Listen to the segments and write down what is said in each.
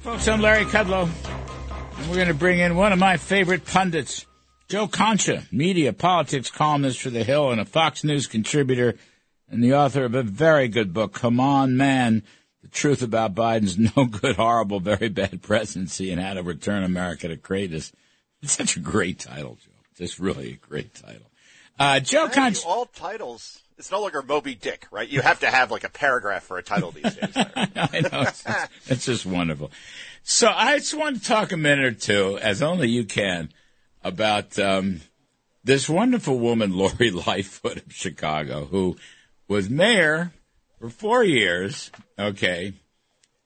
folks, I'm Larry Kudlow. And we're going to bring in one of my favorite pundits, Joe Concha, media politics columnist for The Hill and a Fox News contributor and the author of a very good book, Come On Man, The Truth About Biden's No Good, Horrible, Very Bad Presidency and How to Return America to Greatness. It's such a great title, Joe. Just really a great title. Uh, Joe Concha. All titles. It's no longer Moby Dick, right? You have to have like a paragraph for a title these days. I know. It's, it's, just wonderful. So I just want to talk a minute or two, as only you can, about um, this wonderful woman, Lori Lightfoot of Chicago, who was mayor for four years, okay,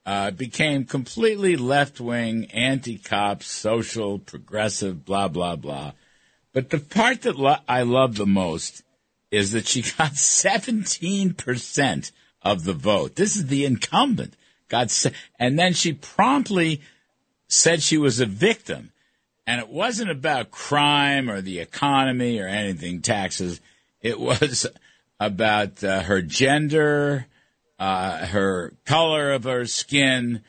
uh, became completely left wing, anti cop, social, progressive, blah, blah, blah. But the part that lo- I love the most is that she got 17% of the vote. This is the incumbent. Got se- and then she promptly said she was a victim. And it wasn't about crime or the economy or anything, taxes. It was about uh, her gender, uh, her color of her skin,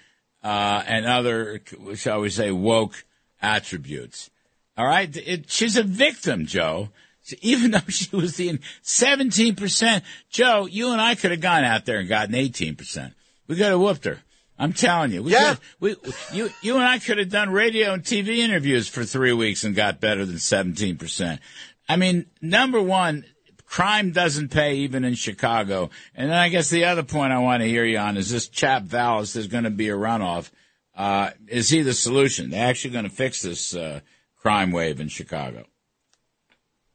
uh, and other, shall we say, woke attributes. All right. It, she's a victim, Joe. So even though she was the 17%, Joe, you and I could have gone out there and gotten 18%. We could have whooped her. I'm telling you. We Yeah. could- we, you, you and I could have done radio and TV interviews for three weeks and got better than 17%. I mean, number one, crime doesn't pay even in Chicago. And then I guess the other point I want to hear you on is this chap Vallas, is going to be a runoff. Uh, is he the solution? They're actually going to fix this, uh, crime wave in Chicago.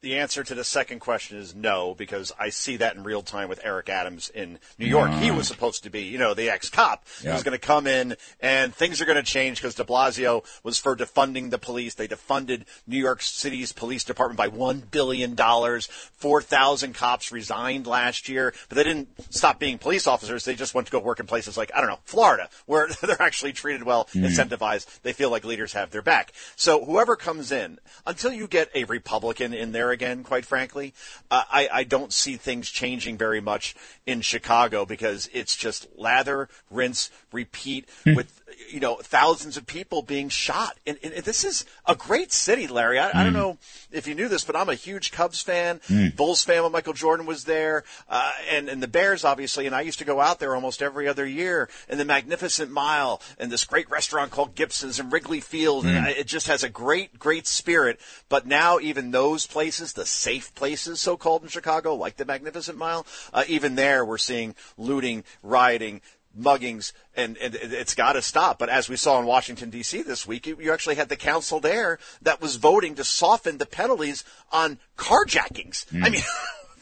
The answer to the second question is no, because I see that in real time with Eric Adams in New York. He was mm. supposed to be, you know, the ex-cop Yep. who's going to come in and things are going to change because de Blasio was for defunding the police. They defunded New York City's police department by $1 billion. 4,000 cops resigned last year, but they didn't stop being police officers. They just went to go work in places like, I don't know, Florida, where they're actually treated well, mm. incentivized. They feel like leaders have their back. So whoever comes in, until you get a Republican in there again, quite frankly, uh, I, I don't see things changing very much in Chicago because it's just lather, rinse, repeat with, you know, thousands of people being shot. And, and this is a great city, Larry. I, I don't know if you knew this, but I'm a huge Cubs fan. Bulls fan when Michael Jordan was there, uh, and, and the Bears, obviously. And I used to go out there almost every other year. And the Magnificent Mile, and this great restaurant called Gibson's and Wrigley Field. And I- it just has a great, great spirit. But now, even those places, the safe places, so called in Chicago, like the Magnificent Mile, uh, even there, we're seeing looting, rioting, muggings, and, and it- it's got to stop. But as we saw in Washington D.C. this week, you you actually had the council there that was voting to soften the penalties on carjackings. I mean.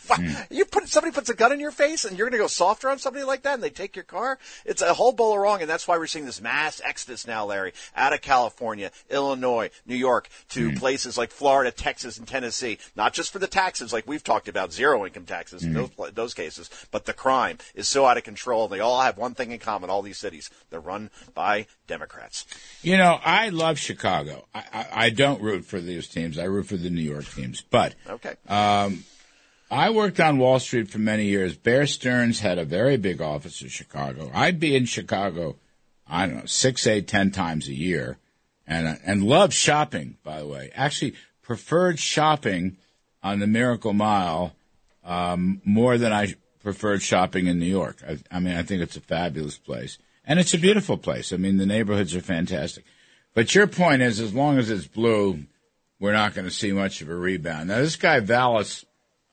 Hmm. You put somebody puts a gun in your face, and you're going to go softer on somebody like that, and they take your car. It's a whole bowl of wrong, and that's why we're seeing this mass exodus now, Larry, out of California, Illinois, New York, to hmm. places like Florida, Texas, and Tennessee. Not just for the taxes, like we've talked about, zero income taxes in hmm. those those cases, but the crime is so out of control. They all have one thing in common. All these cities, they're run by Democrats. You know, I love Chicago. I, I, I don't root for these teams. I root for the New York teams. But Okay. Um, I worked on Wall Street for many years. Bear Stearns had a very big office in Chicago. I'd be in Chicago, I don't know, six, eight, ten times a year, and and loved shopping. By the way, actually preferred shopping on the Miracle Mile um, more than I preferred shopping in New York. I, I mean, I think it's a fabulous place, and it's a beautiful place. I mean, the neighborhoods are fantastic. But your point is, as long as it's blue, we're not going to see much of a rebound. Now, this guy Vallas.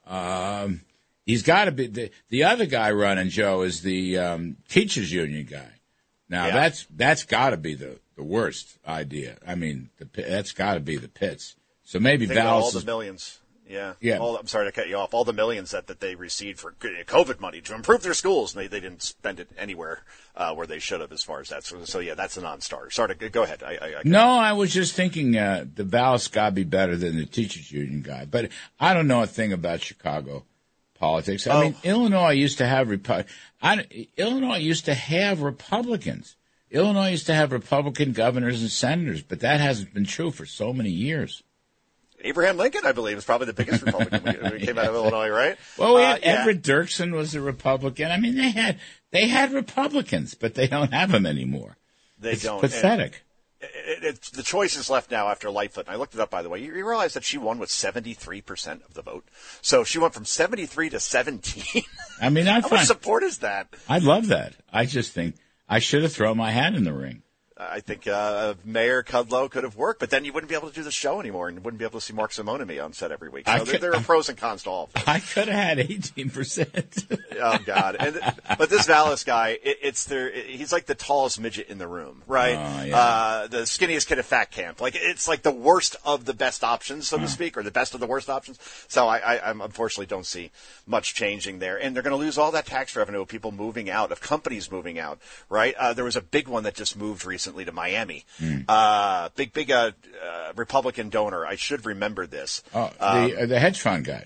Um, he's got to be the the other guy running. Joe is the um, teachers union guy. Now Yeah. that's that's got to be the the worst idea. I mean, the, that's got to be the pits. So maybe about all the millions. Yeah. Yeah. All, I'm sorry to cut you off. All the millions that, that they received for COVID money to improve their schools, and they, they didn't spend it anywhere uh, where they should have as far as that. So, so yeah, that's a non-starter. Sorry to go ahead. I, I, I No, I was just thinking uh, the Vallas got to be better than the teachers union guy. But I don't know a thing about Chicago politics. I Oh. mean, Illinois used to have Repu- I, Illinois used to have Republicans. Illinois used to have Republican governors and senators, but that hasn't been true for so many years. Abraham Lincoln, I believe, is probably the biggest Republican he came out of Illinois, right? Well, we Uh, had yeah. Everett Dirksen was a Republican. I mean, they had they had Republicans, but they don't have them anymore. They it's don't. pathetic. It, it, the choice is left now after Lightfoot. And I looked it up, by the way. You, you realize that she won with 73% of the vote. So she went from 73 to 17. I mean, I How find much support is that? I love that. I just think I should have thrown my hat in the ring. I think uh, Mayor Kudlow could have worked, but then you wouldn't be able to do the show anymore and wouldn't be able to see Mark Simone and me on set every week. So there, there are pros and cons to all of this. I could have had eighteen percent. Oh God! And, but this Vallas guy, it, it's the he's like the tallest midget in the room, right? Oh, yeah. uh, the skinniest kid at fat camp. Like it's like the worst of the best options, so to speak, or the best of the worst options. So I, I, I'm unfortunately don't see much changing there, and they're going to lose all that tax revenue of people moving out, of companies moving out, right? Uh, there was a big one that just moved recently to Miami. Hmm. Uh, big, big uh, uh, Republican donor. I should remember this. Oh, the uh, the hedge fund guy.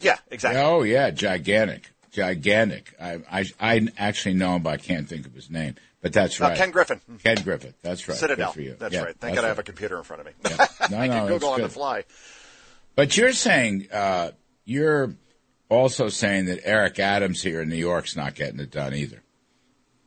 Yeah, exactly. Oh yeah, gigantic, gigantic. I I, I actually know him, but I can't think of his name. But that's Uh, right. Ken Griffin. Ken Griffin. That's right. Citadel. Good for you. That's Yeah, right. Thank that's God I have a computer in front of me. No, I no, can Google on the fly. But you're saying uh, you're also saying that Eric Adams here in New York's not getting it done either.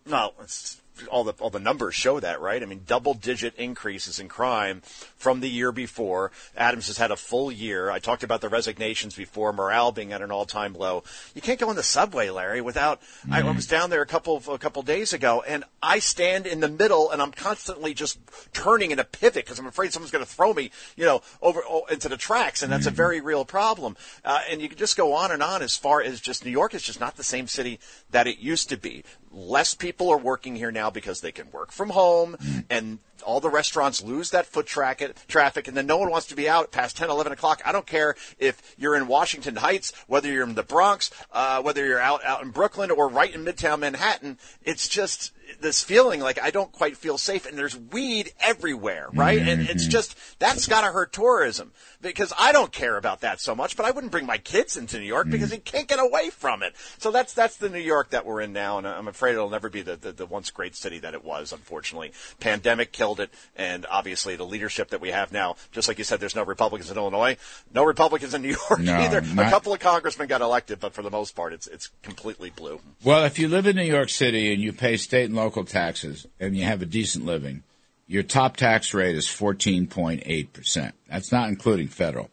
No, it's, all the all the numbers show that, right? I mean, double digit increases in crime from the year before. Adams has had a full year. I talked about the resignations before, morale being at an all time low. You can't go in the subway, Larry, without. I was down there a couple of, a couple days ago, and I stand in the middle, and I'm constantly just turning in a pivot because I'm afraid someone's going to throw me, you know, over oh, into the tracks, and that's a very real problem. Uh, and you can just go on and on as far as just New York is just not the same city that it used to be. Less people are working here now because they can work from home and all the restaurants lose that foot track traffic and then no one wants to be out past 10, 11 o'clock. I don't care if you're in Washington Heights, whether you're in the Bronx, uh, whether you're out, out in Brooklyn or right in Midtown Manhattan. It's just this feeling like I don't quite feel safe and there's weed everywhere, right? And it's just, that's gotta hurt tourism because I don't care about that so much, but I wouldn't bring my kids into New York because they can't get away from it. So that's, that's the New York that we're in now. And I'm afraid it'll never be the, the, the once great city that it was, unfortunately. Pandemic killed it. And obviously the leadership that we have now, just like you said, there's no Republicans in Illinois, no Republicans in New York No, either. not- A couple of congressmen got elected, but for the most part, it's, it's completely blue. Well, if you live in New York City and you pay state and local taxes and you have a decent living, your top tax rate is 14.8%. That's not including federal.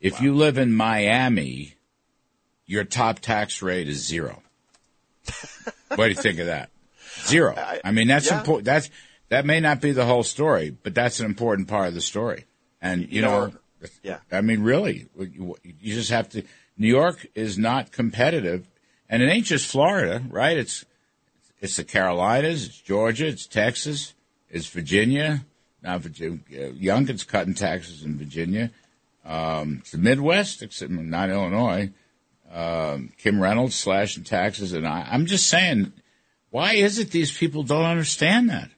If you live in Miami, your top tax rate is zero. what do you think of that? Zero. I mean, that's yeah. important. That's, that may not be the whole story, but that's an important part of the story. And, you, You know, know, yeah. I mean, really, you you just have to. New York is not competitive, and it ain't just Florida, right? It's it's the Carolinas, it's Georgia, it's Texas, it's Virginia. Now, Virginia, uh, Youngkin's cutting taxes in Virginia. Um, it's the Midwest, except not Illinois. Um, Kim Reynolds slashing taxes, and I, I'm just saying, why is it these people don't understand that?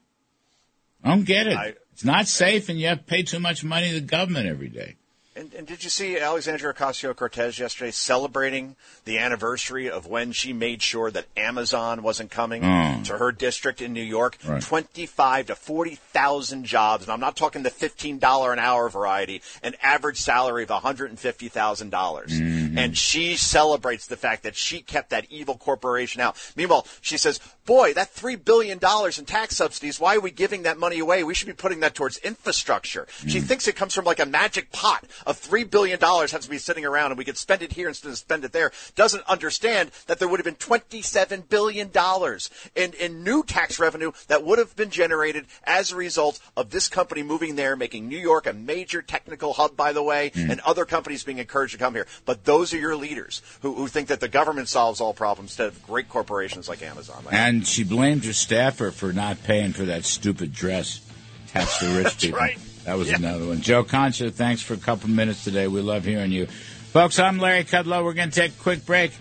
I don't get it. I- it's not safe, and you have to pay too much money to the government every day. And, and did you see Alexandria Ocasio Cortez yesterday celebrating the anniversary of when she made sure that Amazon wasn't coming Mm. to her district in New York? Right. Twenty-five to forty thousand jobs, and I'm not talking the fifteen dollar an hour variety. An average salary of one hundred and fifty thousand dollars, Mm-hmm. and she celebrates the fact that she kept that evil corporation out. Meanwhile, she says, "Boy, that three billion dollars in tax subsidies. Why are we giving that money away? We should be putting that towards infrastructure." She thinks it comes from like a magic pot of three billion dollars has to be sitting around and we could spend it here instead of spend it there. Doesn't understand that there would have been twenty-seven billion dollars in in new tax revenue that would have been generated as a result of this company moving there, making New York a major technical hub, by the way, and other companies being encouraged to come here. But those are your leaders who, who think that the government solves all problems instead of great corporations like Amazon. And she blamed her staffer for not paying for that stupid dress. Tax the rich people. right. That was Yeah. another one. Joe Concha, thanks for a couple minutes today. We love hearing you. Folks, I'm Larry Kudlow. We're going to take a quick break.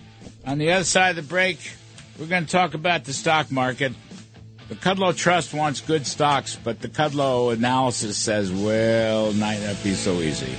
On the other side of the break, we're going to talk about the stock market. The Kudlow Trust wants good stocks, but the Kudlow analysis says, well, might not be so easy.